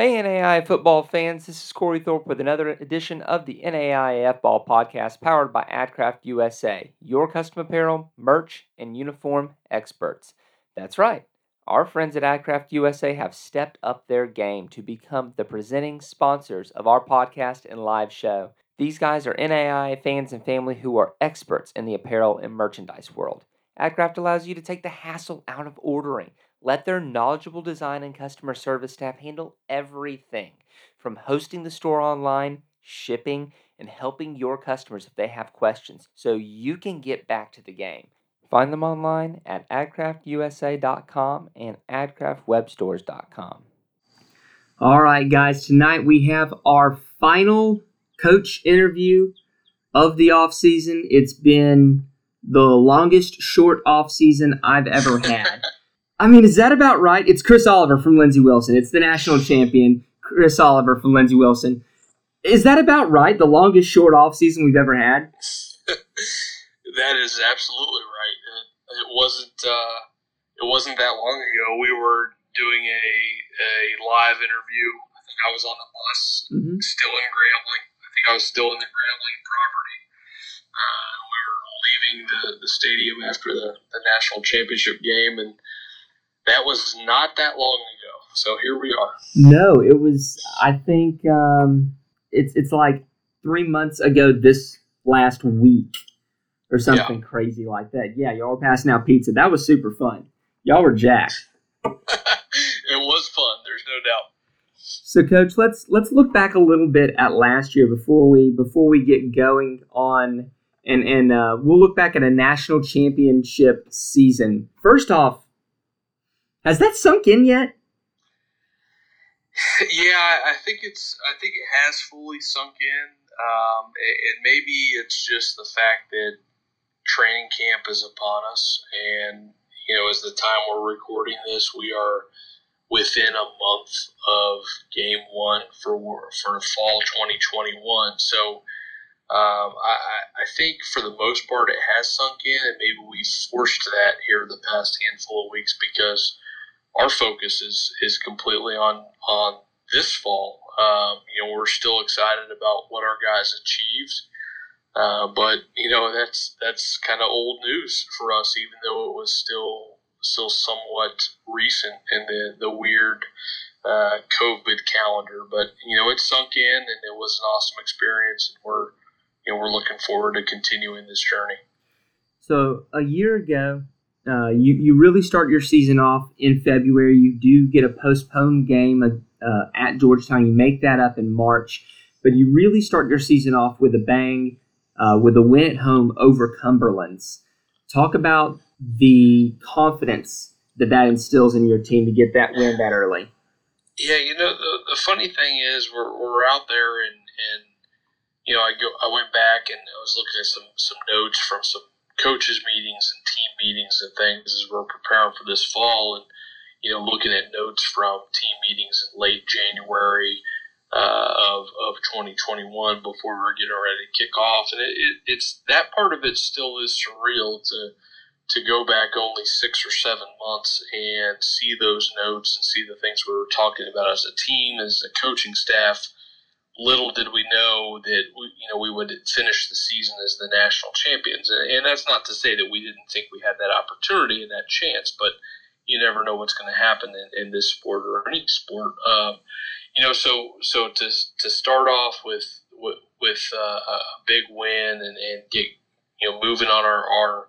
Hey, NAI football fans, this is Cory Thorpe with another edition of the NAIF Ball Podcast powered by AdCraft USA, your custom apparel, merch, and uniform experts. That's right, our friends at AdCraft USA have stepped up their game to become the presenting sponsors of our podcast and live show. These guys are NAI fans and family who are experts in the apparel and merchandise world. AdCraft allows you to take the hassle out of ordering. Let their knowledgeable design and customer service staff handle everything from hosting the store online, shipping, and helping your customers if they have questions so you can get back to the game. Find them online at adcraftusa.com and adcraftwebstores.com. All right, guys, tonight we have our final coach interview of the off season. It's been the longest short off season I've ever had. I mean, is that about right? It's Chris Oliver from Lindsey Wilson. It's the national champion, Chris Oliver from Lindsey Wilson. Is that about right? The longest short off season we've ever had? that is absolutely right. It, it wasn't. Uh, it wasn't that long ago. We were doing a a live interview. I think I was on the bus, mm-hmm. still in Grambling. I think I was still in the Grambling property. Uh, we were leaving the, the stadium after the, the national championship game, and that was not that long ago. So here we are. No, it was. I think um, it's it's like three months ago this last week or something yeah. crazy like that. Yeah, y'all were passing out pizza. That was super fun. Y'all were jacked. it was fun. There's no doubt. So, coach, let's let's look back a little bit at last year before we before we get going on, and and uh, we'll look back at a national championship season. First off, has that sunk in yet? Yeah, I think it's. I think it has fully sunk in. Um, and maybe it's just the fact that training camp is upon us, and you know, as the time we're recording this, we are within a month of game one for for fall 2021. So. Um, I, I think for the most part it has sunk in, and maybe we forced that here the past handful of weeks because our focus is is completely on on this fall. Um, you know, we're still excited about what our guys achieved, uh, but you know that's that's kind of old news for us, even though it was still still somewhat recent in the the weird uh, COVID calendar. But you know, it sunk in, and it was an awesome experience, and we're you know we're looking forward to continuing this journey. So a year ago, uh, you, you really start your season off in February. You do get a postponed game uh, at Georgetown. You make that up in March, but you really start your season off with a bang, uh, with a win at home over Cumberlands. Talk about the confidence that that instills in your team to get that win that early. Yeah, you know the, the funny thing is we're, we're out there and, and you know I go I went back and I was looking at some some notes from some coaches meetings and team meetings and things as we're preparing for this fall and you know looking at notes from team meetings in late January uh, of, of 2021 before we are getting ready to kick off. And it, it, it's that part of it still is surreal to to go back only six or seven months and see those notes and see the things we were talking about as a team as a coaching staff little did we know that we, you know we would finish the season as the national champions, and, that's not to say that we didn't think we had that opportunity and that chance, but you never know what's going to happen in, in, this sport or any sport. Um, you know, so so to to start off with with, uh, a big win and, and get you know moving on our, our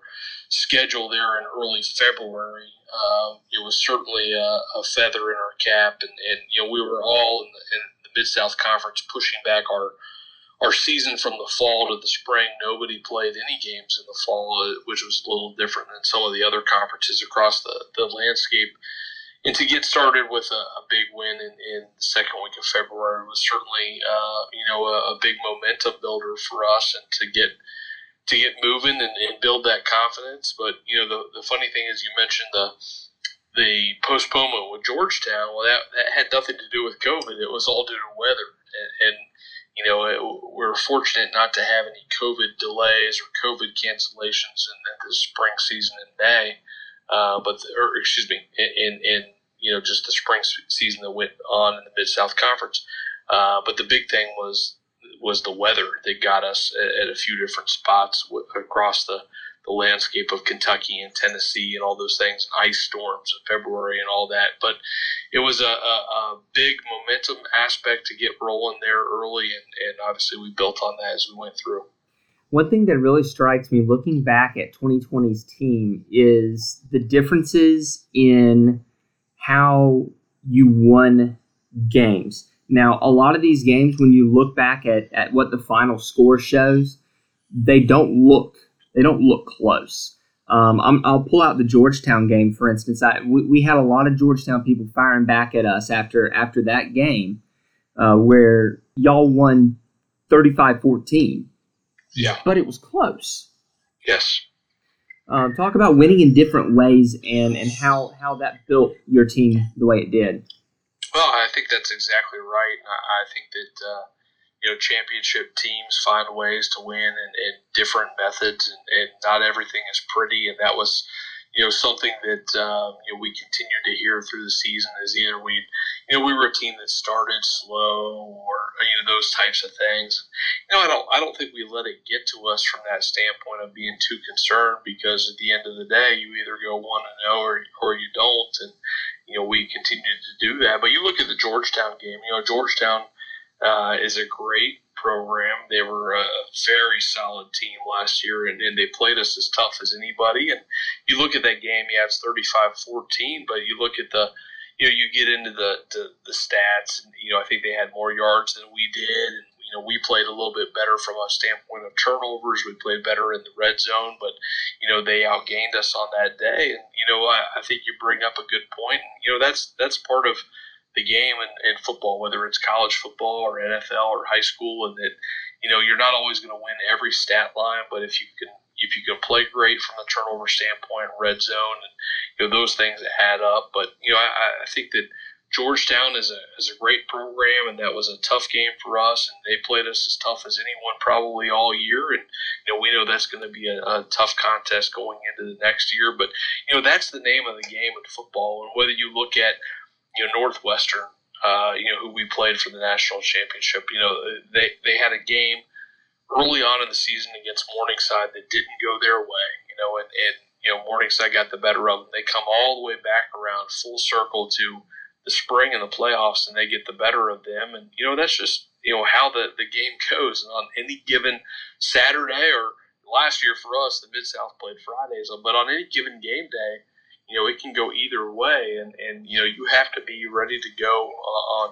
schedule there in early February, um, it was certainly a, a, feather in our cap, and, and you know we were all in, in Mid South Conference pushing back our our season from the fall to the spring. Nobody played any games in the fall, uh, which was a little different than some of the other conferences across the, the landscape. And to get started with a, a big win in, in, the second week of February was certainly, uh, you know, a, a, big momentum builder for us, and to get to get moving and, and build that confidence. But you know, the, the funny thing is, you mentioned the the postponement with Georgetown, well, that, that had nothing to do with COVID. It was all due to weather. And, and you know, it, we're fortunate not to have any COVID delays or COVID cancellations in, the spring season in May. Uh, but, the, or excuse me, in, in, you know just the spring season that went on in the Mid South Conference. Uh, but the big thing was was the weather that got us at, at a few different spots w- across the the landscape of Kentucky and Tennessee and all those things, ice storms in February and all that. But it was a, a, a big momentum aspect to get rolling there early, and, and obviously we built on that as we went through. One thing that really strikes me looking back at 2020's team is the differences in how you won games. Now, a lot of these games, when you look back at, at what the final score shows, they don't look they don't look close. Um, i will pull out the Georgetown game for instance. I, we, we, had a lot of Georgetown people firing back at us after after that game, uh, where y'all won 35-14. Yeah, but it was close. Yes. Um, talk about winning in different ways and and how how that built your team the way it did. Well, I think that's exactly right. I, I think that. Uh, you know championship teams find ways to win in, in different methods, and, and, not everything is pretty. And that was you know something that um, you know we continued to hear through the season is either we you know we were a team that started slow or you know those types of things. You know I don't I don't think we let it get to us from that standpoint of being too concerned because at the end of the day you either go one and zero or or you don't and you know we continued to do that. But you look at the Georgetown game. You know Georgetown uh, is a great program. They were a very solid team last year, and, and, they played us as tough as anybody. And you look at that game, yeah, it's 35-14, but you look at the, you know, you get into the, the, the stats, and, you know, I think they had more yards than we did, and, you know, we played a little bit better from a standpoint of turnovers. We played better in the red zone, but, you know, they outgained us on that day. And, you know, I, I think you bring up a good point. You know, that's, that's part of – the game in, football, whether it's college football or NFL or high school, and that you know you're not always going to win every stat line, but if you can if you can play great from the turnover standpoint, red zone, and you know those things add up. But you know I, I think that Georgetown is a is a great program, and that was a tough game for us, and they played us as tough as anyone probably all year, and you know we know that's going to be a, a tough contest going into the next year. But you know that's the name of the game in football, and whether you look at you know Northwestern, uh, you know who we played for the national championship. You know they they had a game early on in the season against Morningside that didn't go their way. You know, and, and you know Morningside got the better of them. They come all the way back around full circle to the spring and the playoffs, and they get the better of them. And you know that's just you know how the the game goes. And on any given Saturday or last year for us, the Mid South played Fridays, but on any given game day you know, it can go either way, and, and you know, you have to be ready to go on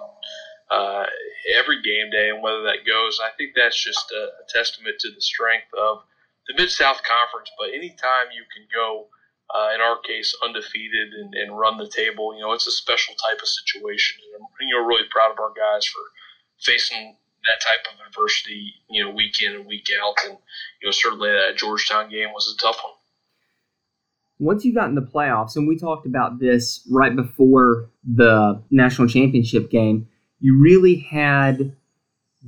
uh, every game day, and whether that goes, I think that's just a, a testament to the strength of the Mid South Conference. But anytime you can go, uh, in our case, undefeated and, and run the table, you know, it's a special type of situation, and I'm you know really proud of our guys for facing that type of adversity, you know, week in and week out, and you know, certainly that Georgetown game was a tough one once you got in the playoffs, and we talked about this right before the national championship game, you really had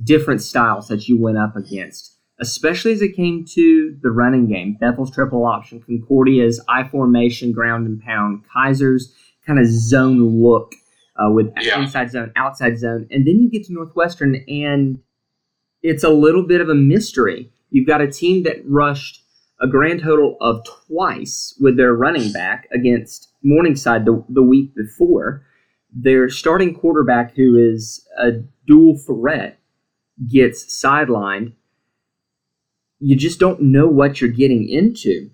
different styles that you went up against, especially as it came to the running game. Bethel's triple option, Concordia's I formation, ground and pound, Keiser's kind of zone look uh, with yeah. inside zone, outside zone. And then you get to Northwestern, and it's a little bit of a mystery. You've got a team that rushed a grand total of twice with their running back against Morningside the, the week before. Their starting quarterback, who is a dual threat, gets sidelined. You just don't know what you're getting into.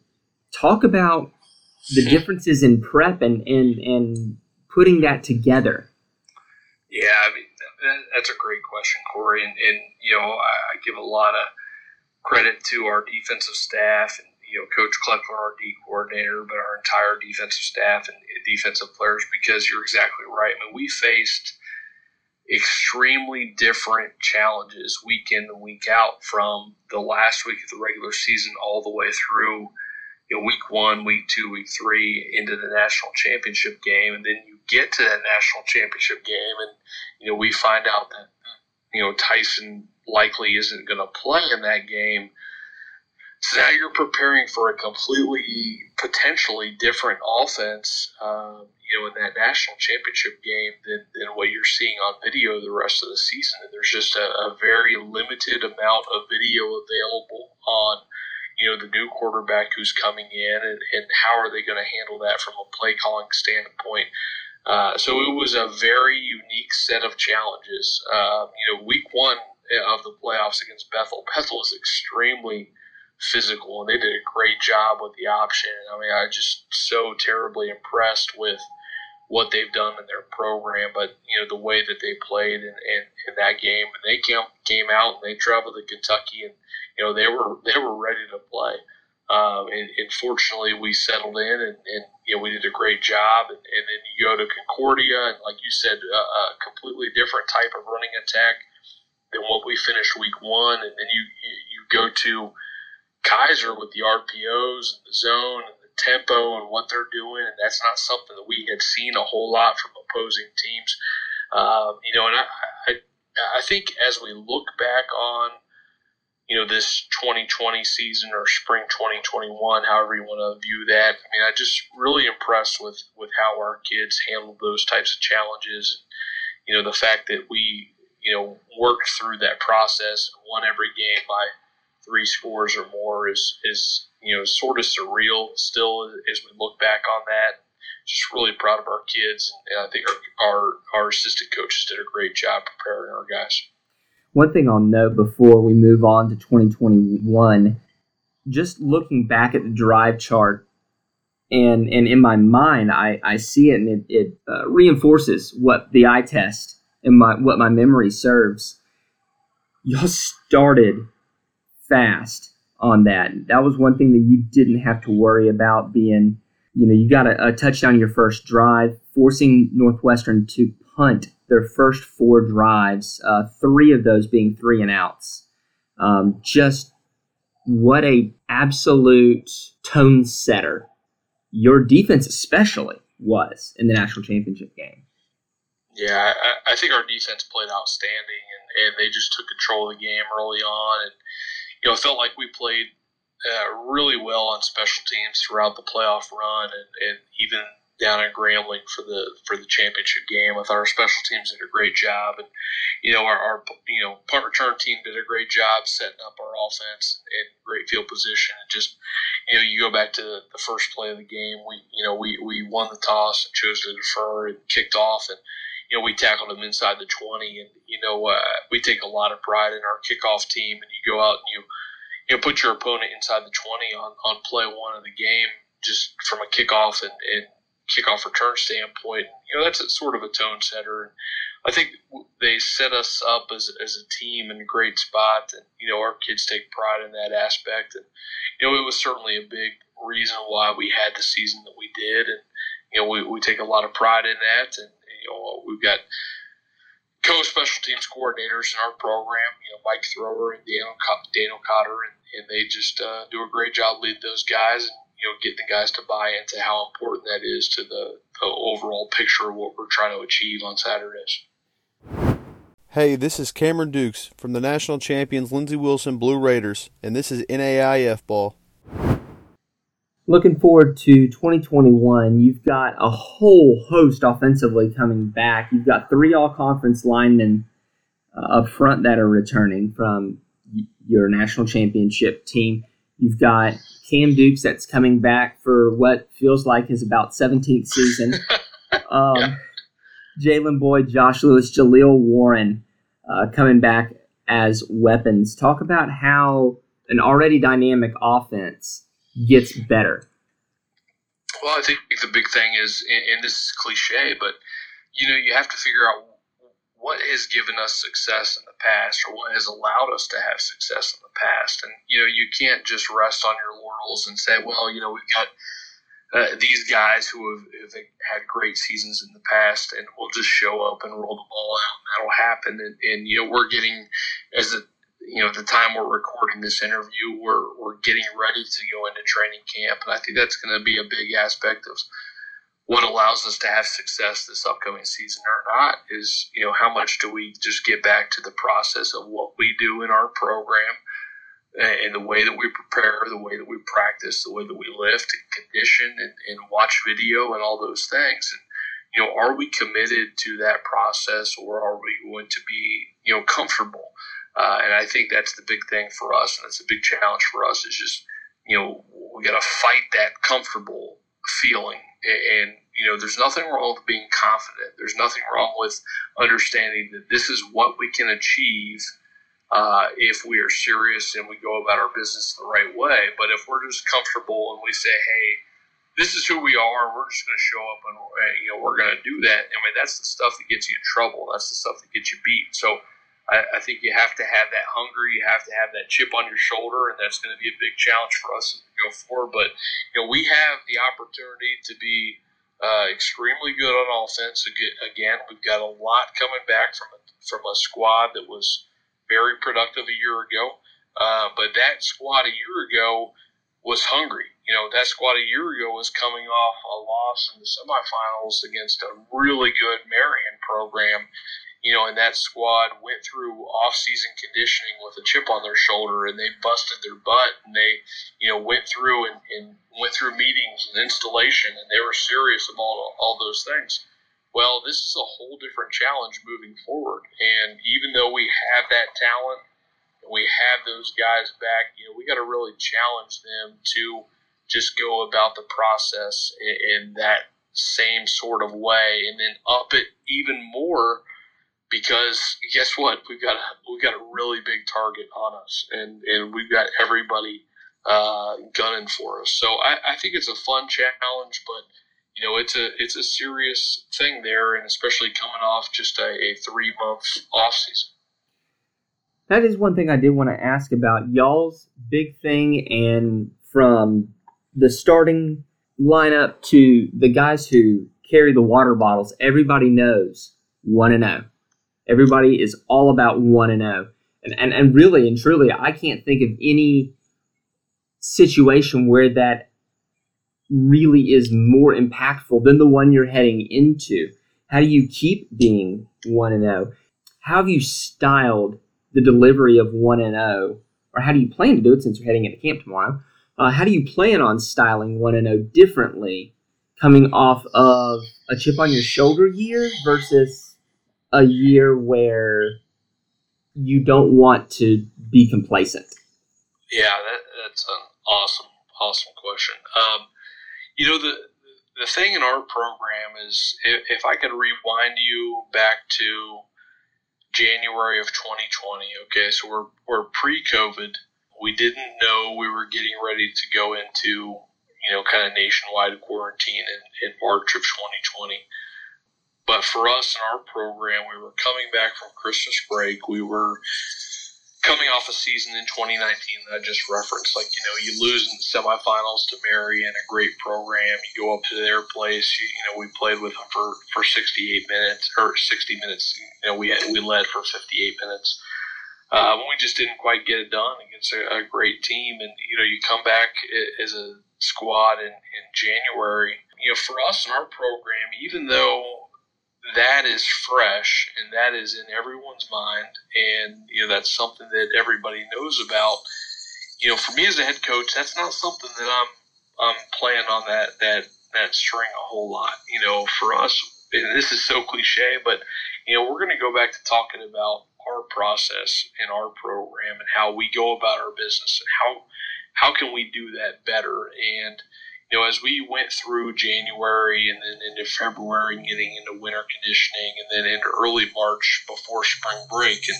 Talk about the differences in prep and, and, and putting that together. Yeah, I mean, that's a great question, Cory. And, and you know, I, I give a lot of credit to our defensive staff and you know Coach Kleckler, our D coordinator, but our entire defensive staff and defensive players because you're exactly right. I mean, we faced extremely different challenges week in and week out from the last week of the regular season all the way through you know, week one, week two, week three into the national championship game, and then you get to that national championship game, and you know we find out that you know Tyson likely isn't going to play in that game. So now you're preparing for a completely, potentially different offense, um, you know, in that national championship game than, than what you're seeing on video the rest of the season. And there's just a, a very limited amount of video available on, you know, the new quarterback who's coming in and, and how are they going to handle that from a play calling standpoint. Uh, so it was a very unique set of challenges. Uh, you know, week one of the playoffs against Bethel, Bethel is extremely physical, and they did a great job with the option. I mean, I just so terribly impressed with what they've done in their program, but you know the way that they played in, in, in that game, and they came came out and they traveled to Kentucky, and you know they were they were ready to play. Um, and, and, fortunately, we settled in, and, and, you know we did a great job. And, and, then you go to Concordia, and like you said, a, a completely different type of running attack than what we finished week one. And then you you, go to Keiser with the RPOs and the zone and the tempo and what they're doing, and that's not something that we had seen a whole lot from opposing teams. Um, you know, and I, I, I think as we look back on, you know, this 2020 season or spring 2021, however you want to view that, I mean, I just really impressed with with how our kids handled those types of challenges. You know, the fact that we, you know, worked through that process, won every game by three scores or more is is you know sort of surreal still as we look back on that. Just really proud of our kids, and I think our, our our assistant coaches did a great job preparing our guys. One thing I'll note before we move on to 2021, just looking back at the drive chart, and and in my mind, I, I see it and it, it uh, reinforces what the eye test and my what my memory serves. Y'all started fast on that. That was one thing that you didn't have to worry about being, you know, you got a, a touchdown your first drive, forcing Northwestern to punt their first four drives, uh, three of those being three and outs. Um, just what a absolute tone setter your defense especially was in the national championship game. Yeah, I, I think our defense played outstanding, and, and they just took control of the game early on, and you know, it felt like we played uh, really well on special teams throughout the playoff run, and, and even down in Grambling for the for the championship game. Thought our special teams did a great job, and you know our, our you know punt return team did a great job setting up our offense and great field position. And just you know you go back to the first play of the game, we you know we we won the toss and chose to defer and kicked off and. You know, we tackled them inside the 20, and you know, uh, we take a lot of pride in our kickoff team. And you go out and you you know, put your opponent inside the 20 on, on play one of the game, just from a kickoff and, and kickoff return standpoint. You know, that's a, sort of a tone setter. And I think they set us up as, as a team in a great spot. And, you know, our kids take pride in that aspect. And, you know, it was certainly a big reason why we had the season that we did. And, you know, we, we take a lot of pride in that. And, you know, we've got co-special teams coordinators in our program, you know, Mike Thrower and Daniel, Cotter, and, and they just uh, do a great job leading those guys and, you know, getting the guys to buy into how important that is to the, the overall picture of what we're trying to achieve on Saturdays. Hey, this is Cameron Dukes from the national champions Lindsey Wilson Blue Raiders, and this is NAIF Ball looking forward to 2021. You've got a whole host offensively coming back. You've got three all conference linemen uh, up front that are returning from your national championship team. You've got Cam Dukes that's coming back for what feels like his about 17th season. Um, yeah. Jalen Boyd, Josh Lewis, Jaleel Warren uh, coming back as weapons. Talk about how an already dynamic offense gets better? Well, I think the big thing is, and this is cliche, but you know, you have to figure out what has given us success in the past or what has allowed us to have success in the past. And, you know, you can't just rest on your laurels and say, well, you know, we've got uh, these guys who have, have, had great seasons in the past and we'll just show up and roll the ball out and that'll happen. And, and you know, we're getting, as a you know, at the time we're recording this interview, we're, we're getting ready to go into training camp. And I think that's going to be a big aspect of what allows us to have success this upcoming season or not is, you know, how much do we just get back to the process of what we do in our program and the way that we prepare, the way that we practice, the way that we lift and condition and, and watch video and all those things. And, you know, are we committed to that process or are we going to be, you know, comfortable? Uh, and I think that's the big thing for us, and that's a big challenge for us. Is just, you know, we got to fight that comfortable feeling. And, you know, there's nothing wrong with being confident. There's nothing wrong with understanding that this is what we can achieve uh, if we are serious and we go about our business the right way. But if we're just comfortable and we say, hey, this is who we are, and we're just going to show up and you know we're going to do that. I mean, that's the stuff that gets you in trouble. That's the stuff that gets you beat. So I, I think you have to have that hunger. You have to have that chip on your shoulder, and that's going to be a big challenge for us as we go forward. But you know, we have the opportunity to be uh, extremely good on offense. Again, we've got a lot coming back from a, from a squad that was very productive a year ago. Uh, but that squad a year ago was hungry. You know, that squad a year ago was coming off a loss in the semifinals against a really good Marian program. You know, and that squad went through off-season conditioning with a chip on their shoulder, and they busted their butt, and they, you know, went through and, and went through meetings and installation, and they were serious about all, all those things. Well, this is a whole different challenge moving forward. And even though we have that talent, we have those guys back, you know, we got to really challenge them to just go about the process in, in that same sort of way and then up it even more because guess what we've got a we've got a really big target on us and and we've got everybody uh, gunning for us so I, I think it's a fun challenge but you know, it's a it's a serious thing there, and especially coming off just a, a three month off season. That is one thing I did want to ask about y'all's big thing, and from the starting lineup to the guys who carry the water bottles, everybody knows one and zero. Oh. Everybody is all about one and zero, oh. and and and really and truly, I can't think of any situation where that really is more impactful than the one you're heading into? How do you keep being 1 and 0? How have you styled the delivery of 1 and 0? Or how do you plan to do it since you're heading into camp tomorrow? Uh, how do you plan on styling 1 and 0 differently coming off of a chip on your shoulder year versus a year where you don't want to be complacent? Yeah, that, that's an awesome, awesome question. Um, you know the the thing in our program is if, if I could rewind you back to January of 2020. Okay, so we're we're pre-COVID. We didn't know we were getting ready to go into you know kind of nationwide quarantine in, in March of 2020. But for us in our program, we were coming back from Christmas break. We were coming off a season in 2019 that I just referenced, like you know, you lose in the semifinals to Marian, a great program. You go up to their place. You, you know, we played with them for, for 68 minutes or 60 minutes. You know, we had, we led for 58 minutes. Uh, we just didn't quite get it done against a, a, great team, and you know, you come back as a squad in, in January. You know, for us in our program, even though that is fresh and that is in everyone's mind. And you know that's something that everybody knows about. You know for me as a head coach that's not something that i'm i'm playing on that that that string a whole lot. You know for us and this is so cliche but you know we're going to go back to talking about our process and our program and how we go about our business and how how can we do that better? And you know, as we went through January and then into February and getting into winter conditioning and then into early March before spring break and,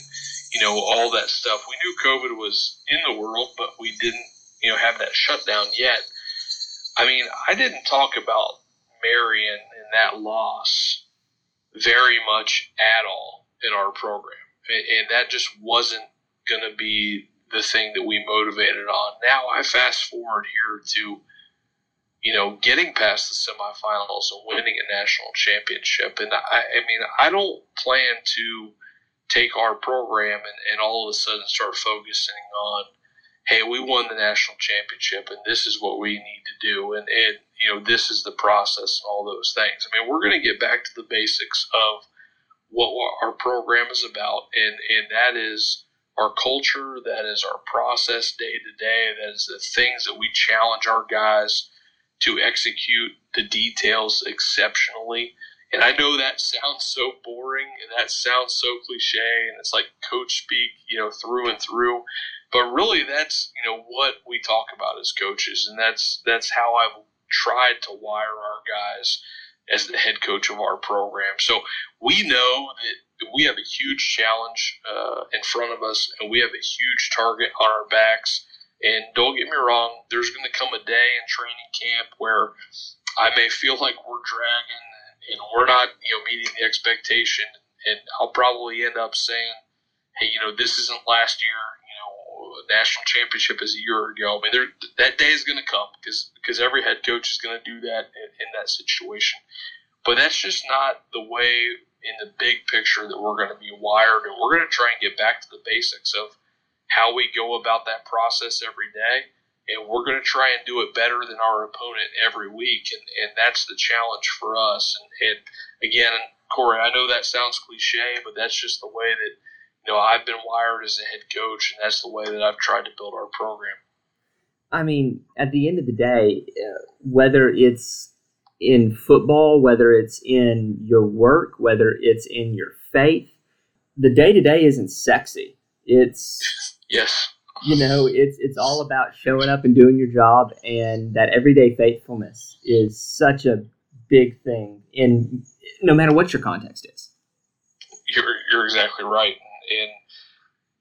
you know, all that stuff, we knew COVID was in the world, but we didn't, you know, have that shutdown yet. I mean, I didn't talk about Marian and that loss very much at all in our program. And that just wasn't going to be the thing that we motivated on. Now I fast forward here to you know, getting past the semifinals and winning a national championship. And I, I mean, I don't plan to take our program and, and all of a sudden start focusing on, hey, we won the national championship and this is what we need to do. And, and you know, this is the process and all those things. I mean, we're going to get back to the basics of what our program is about, and, and that is our culture, that is our process day to day, that is the things that we challenge our guys to execute the details exceptionally. And I know that sounds so boring and that sounds so cliche and it's like coach speak, you know, through and through. But really that's, you know, what we talk about as coaches and that's that's how I've tried to wire our guys as the head coach of our program. So we know that we have a huge challenge uh, in front of us and we have a huge target on our backs and don't get me wrong, there's going to come a day in training camp where I may feel like we're dragging and we're not, you know, meeting the expectation. And I'll probably end up saying, hey, you know, this isn't last year. You know, national championship is a year ago. I mean, there, that day is going to come because because every head coach is going to do that in, in that situation. But that's just not the way in the big picture that we're going to be wired, and we're going to try and get back to the basics of how we go about that process every day. And we're going to try and do it better than our opponent every week. And, and that's the challenge for us. And, and again, Cory, I know that sounds cliche, but that's just the way that, you know, I've been wired as a head coach, and that's the way that I've tried to build our program. I mean, at the end of the day, uh, whether it's in football, whether it's in your work, whether it's in your faith, the day to day isn't sexy. It's Yes. You know, it's it's all about showing up and doing your job, and that everyday faithfulness is such a big thing in no matter what your context is. You're you're exactly right, and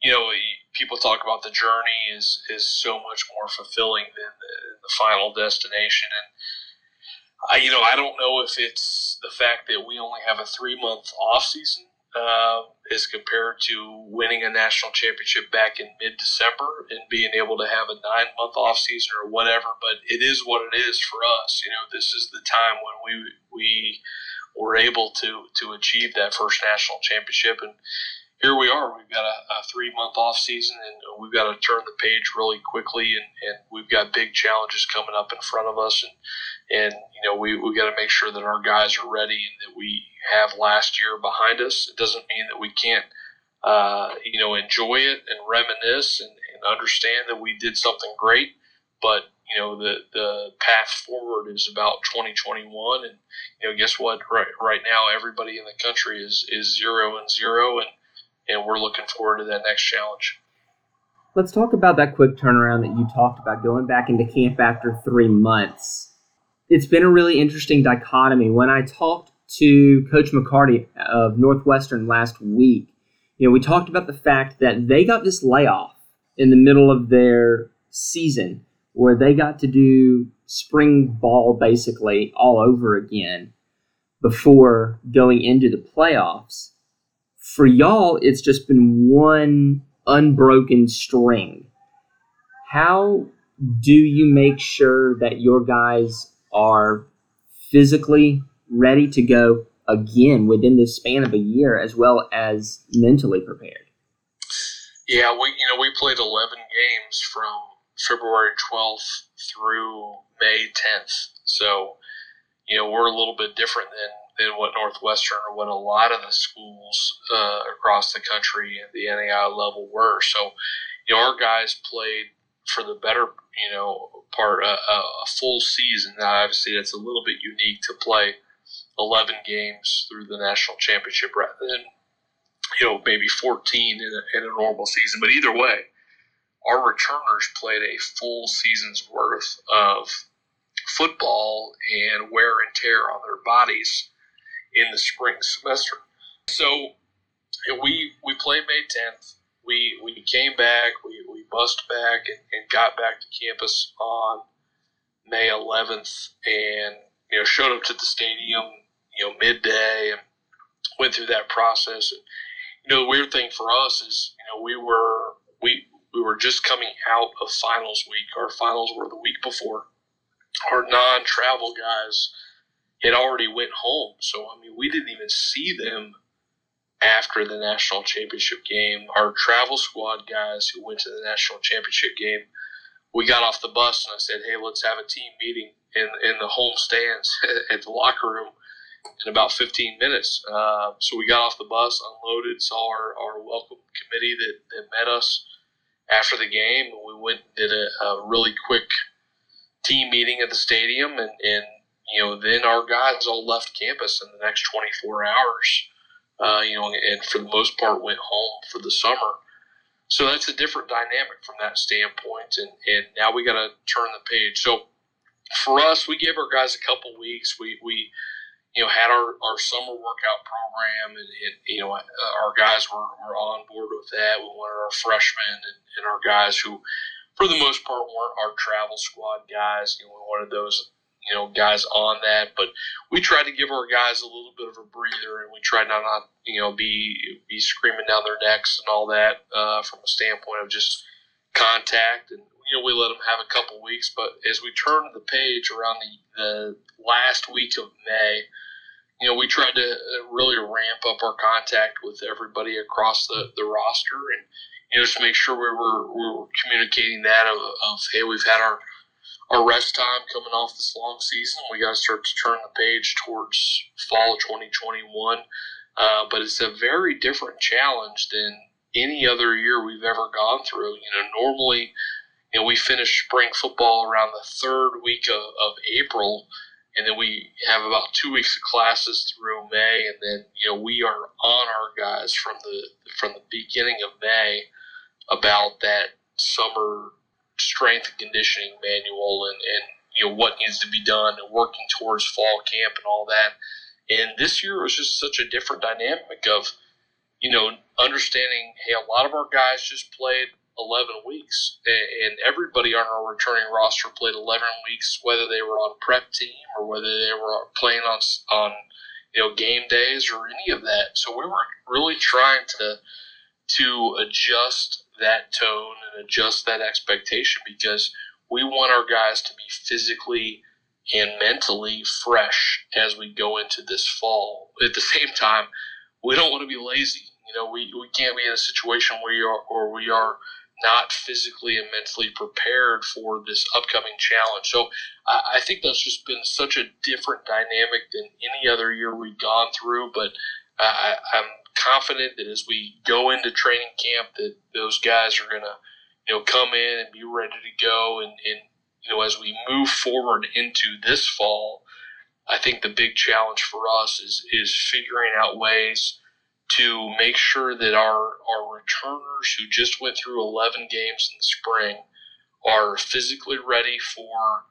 you know people talk about the journey is is so much more fulfilling than the, the final destination, and I you know I don't know if it's the fact that we only have a three month off season uh, as compared to winning a national championship back in mid December and being able to have a nine month off season or whatever. But it is what it is for us. You know, this is the time when we we were able to to achieve that first national championship and. Here we are. We've got a, a three month off season, and we've got to turn the page really quickly. And, and we've got big challenges coming up in front of us. And and you know we we got to make sure that our guys are ready and that we have last year behind us. It doesn't mean that we can't uh, you know enjoy it and reminisce and, and understand that we did something great, but you know the the path forward is about 2021 and you know guess what? Right right now everybody in the country is is zero and zero. And and we're looking forward to that next challenge. Let's talk about that quick turnaround that you talked about going back into camp after three months it's been a really interesting dichotomy. When I talked to Coach McCarty of Northwestern last week, you know, we talked about the fact that they got this layoff in the middle of their season where they got to do spring ball basically all over again before going into the playoffs. For y'all, it's just been one unbroken string. How do you make sure that your guys are physically ready to go again within the span of a year as well as mentally prepared. Yeah, we you know we played 11 games from February 12th through May 10th. So, you know, we're a little bit different than than what Northwestern or what a lot of the schools uh, across the country at the NAI level were. So, you know, our guys played for the better, you know, part a, a full season. Now, obviously, that's a little bit unique to play 11 games through the national championship rather than you know maybe 14 in a, in a normal season. But either way, our returners played a full season's worth of football and wear and tear on their bodies in the spring semester. So we we played May 10th we we came back, we, we bussed back and, and got back to campus on May 11th, and you know showed up to the stadium, you know midday, and went through that process. And you know the weird thing for us is you know we were we we were just coming out of finals week. Our finals were the week before. Our non-travel guys had already went home, so I mean we didn't even see them after the national championship game. Our travel squad guys who went to the national championship game, we got off the bus and I said, "Hey, let's have a team meeting in in the home stands at the locker room." in about 15 minutes. Uh, so we got off the bus, unloaded, saw our, our welcome committee that, that met us after the game. And we went and did a, a really quick team meeting at the stadium. And, and, you know, then our guys all left campus in the next 24 hours, uh, you know, and for the most part went home for the summer. So that's a different dynamic from that standpoint. And, and now we got to turn the page. So for us, we gave our guys a couple weeks. We, we, you know, had our, our summer workout program, and, and you know, our guys were, were on board with that. We wanted our freshmen and, and our guys who, for the most part, weren't our travel squad guys. You know, we wanted those, you know, guys on that. But we try to give our guys a little bit of a breather, and we try not, not you know, be be screaming down their necks and all that uh, from a standpoint of just contact and you know, we let them have a couple weeks. But as we turned the page around the, the last week of May, you know, we tried to uh, really ramp up our contact with everybody across the, the roster and, you know, just make sure we were, we were communicating that of, of, hey, we've had our, our rest time coming off this long season. We got to start to turn the page towards fall of 2021. Uh, but it's a very different challenge than any other year we've ever gone through. You know, normally – you know, we finish spring football around the third week of, of April, and then we have about two weeks of classes through May, and then you know we are on our guys from the from the beginning of May about that summer strength and conditioning manual and, and you know what needs to be done and working towards fall camp and all that. And this year was just such a different dynamic of, you know, understanding, hey, a lot of our guys just played 11 weeks. And everybody on our returning roster played 11 weeks, whether they were on prep team or whether they were playing on, on you know, game days or any of that. So we were really trying to, to adjust that tone and adjust that expectation because we want our guys to be physically and mentally fresh as we go into this fall. At the same time, we don't want to be lazy. You know, we, we can't be in a situation where we are, or we are not physically and mentally prepared for this upcoming challenge. So I, think that's just been such a different dynamic than any other year we've gone through. But I, I'm confident that as we go into training camp, that those guys are to, you know, come in and be ready to go. And, and you know, as we move forward into this fall, I think the big challenge for us is is figuring out ways to make sure that our, our returners who just went through 11 games in the spring are physically ready for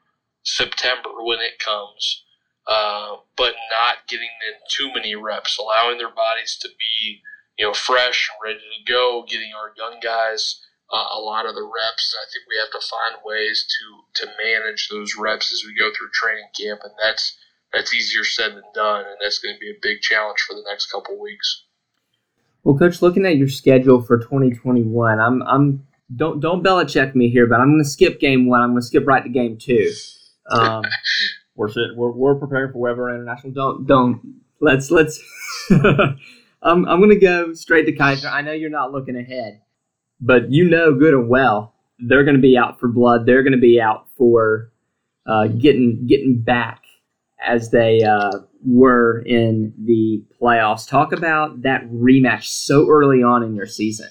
September when it comes, uh, but not getting them too many reps, allowing their bodies to be you know fresh and ready to go, getting our young guys uh, a lot of the reps. I think we have to find ways to to manage those reps as we go through training camp, and that's that's easier said than done, and that's going to be a big challenge for the next couple weeks. Well, coach, looking at your schedule for 2021, I'm I'm don't don't Belichick me here, but I'm going to skip game one. I'm going to skip right to game two. Um, we're, we're we're preparing for Webber International. Don't don't let's let's. I'm I'm to go straight to Keiser. I know you're not looking ahead, but you know good and well they're to be out for blood. They're to be out for uh, getting getting back as they uh, were in the playoffs. Talk about that rematch so early on in your season.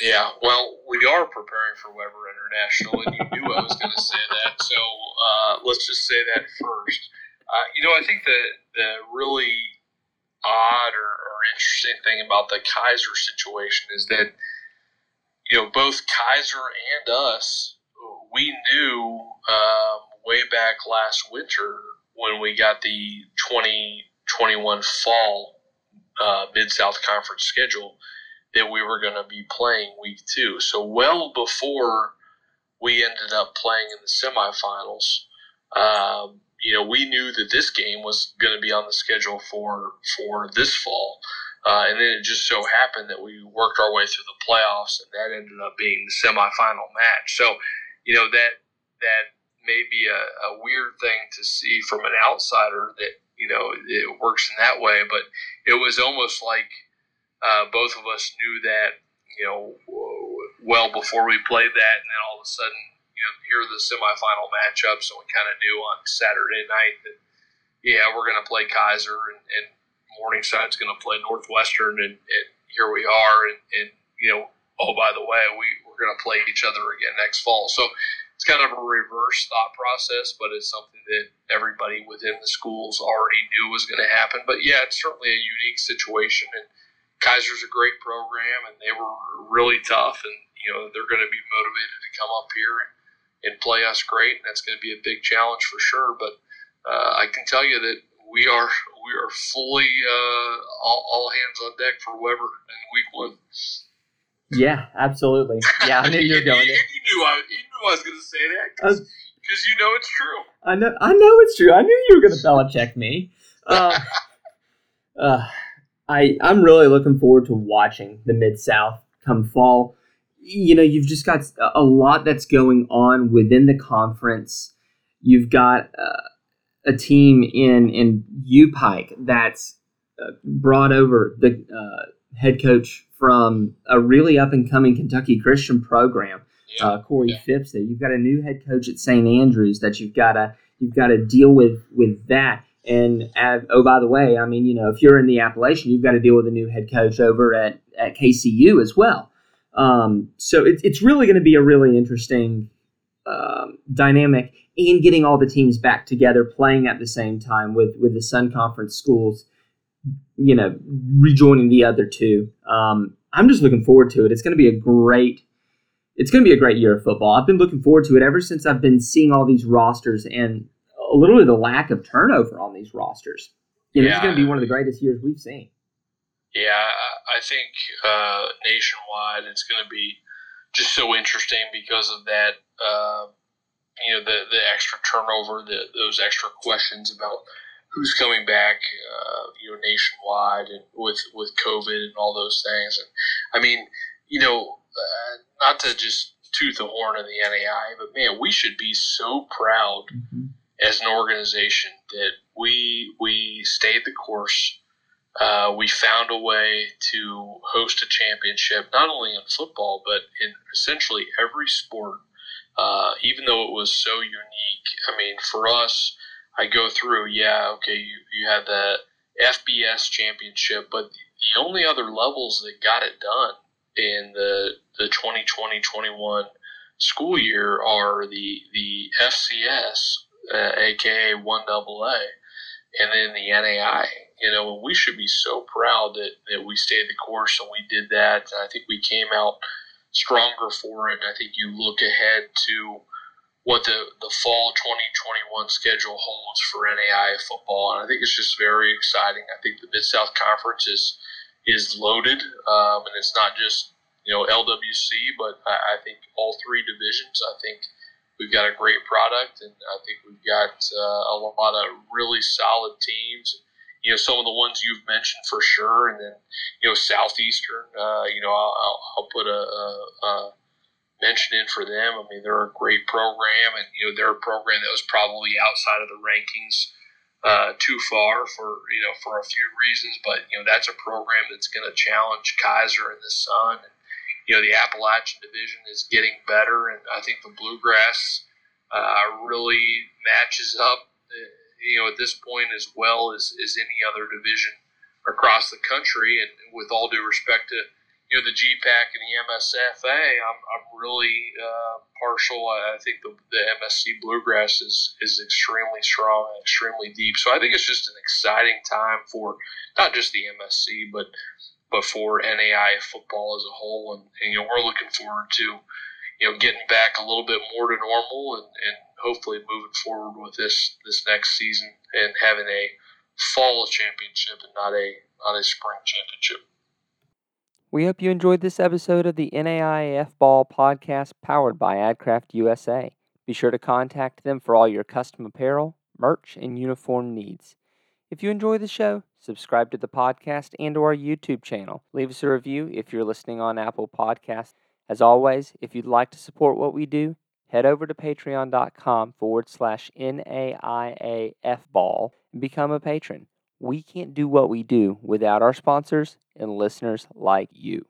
Yeah, well, we are preparing for Webber International, and you knew I was going to say that. So uh, let's just say that first. Uh, you know, I think the the really odd or, or, interesting thing about the Keiser situation is that you know both Keiser and us, we knew um, way back last winter when we got the 2021 fall uh, Mid South Conference schedule that we were going to be playing week two. So, well before we ended up playing in the semifinals, um, you know, we knew that this game was going to be on the schedule for for this fall. Uh, and then it just so happened that we worked our way through the playoffs, and that ended up being the semifinal match. So, you know that that maybe a, a weird thing to see from an outsider that you know it works in that way, but it was almost like uh, both of us knew that you know well before we played that, and then all of a sudden you know here are the semifinal matchups, and we kind of knew on Saturday night that yeah, we're going to play Keiser, and, and Morningside's going to play Northwestern, and, and here we are, and, and you know, oh by the way, we we're going to play each other again next fall. So it's kind of a reverse thought process, but it's something that everybody within the schools already knew was going to happen. But yeah, it's certainly a unique situation, and Keiser's a great program, and they were really tough, and you know they're going to be motivated to come up here and, and play us great, and that's going to be a big challenge for sure. But uh, I can tell you that we are we are fully uh, all, all, hands on deck for Webber in week one. Yeah, absolutely. Yeah, I knew you were going. you, you knew I, you knew I was going to say that because you know it's true. I know. I know it's true. I knew you were going to Belichick me. Uh, uh, I I'm really looking forward to watching the Mid South come fall. You know, you've just got a lot that's going on within the conference. You've got. Uh, a team in in UPike that's uh, brought over the uh, head coach from a really up and coming Kentucky Christian program, yeah. uh, Corey yeah. Phipps. There, you've got a new head coach at St. Andrews that you've got to you've got to deal with with that. And oh, by the way, I mean, you know, if you're in the Appalachian, you've got to deal with a new head coach over at, at KCU as well. Um, so it, it's really going to be a really interesting um, dynamic and getting all the teams back together playing at the same time with with the Sun Conference schools, you know, rejoining the other two. Um, I'm just looking forward to it. It's going to be a great. It's going to be a great year of football. I've been looking forward to it ever since I've been seeing all these rosters and a little bit of the lack of turnover on these rosters. You know, yeah, it's going to be one of the greatest years we've seen. Yeah, I think uh, nationwide it's going to be just so interesting because of that. Uh, you know the the extra turnover, the, those extra questions about who's coming back, uh, you know, nationwide and with with COVID and all those things. And I mean, you know, uh, not to just toot the horn of the NAI, but man, we should be so proud mm-hmm. As an organization that we we stayed the course. Uh, we found a way to host a championship, not only in football, but in essentially every sport uh, even though it was so unique. I mean, for us, I go through, yeah, okay, you, you had the FBS championship, but the only other levels that got it done in the, the 2020 21 school year are the, the FCS, uh, aka 1AA, and then the NAI. You know, we should be so proud that, that we stayed the course and we did that. I think we came out stronger for it. I think you look ahead to what the, the fall 2021 schedule holds for NAI football, and I think it's just very exciting. I think the Mid South Conference is is loaded, um, and it's not just you know LWC, but I, I, think all three divisions. I think we've got a great product, and I think we've got uh, a lot of really solid teams you know some of the ones you've mentioned for sure, and then you know Southeastern. Uh, you know I'll, I'll, put a, a, a, mention in for them. I mean they're a great program, and you know they're a program that was probably outside of the rankings uh, too far for you know for a few reasons, but you know that's a program that's going to challenge Keiser and the Sun. And, you know the Appalachian Division is getting better, and I think the Bluegrass uh, really matches up you know, at this point as well as, as any other division across the country. And with all due respect to, you know, the GPAC and the MSFA, I'm, I'm really uh, partial. I think the, the MSC Bluegrass is, is extremely strong and extremely deep. So I think it's just an exciting time for not just the MSC, but but for NAI football as a whole. And, and you know, we're looking forward to, you know, getting back a little bit more to normal and, and hopefully moving forward with this this next season and having a fall championship and not a not a spring championship. We hope you enjoyed this episode of the NAIF Ball podcast powered by AdCraft USA. Be sure to contact them for all your custom apparel, merch, and uniform needs. If you enjoy the show, subscribe to the podcast and to our YouTube channel. Leave us a review if you're listening on Apple Podcasts. As always, if you'd like to support what we do, head over to patreon.com forward slash NAIAF ball and become a patron. We can't do what we do without our sponsors and listeners like you.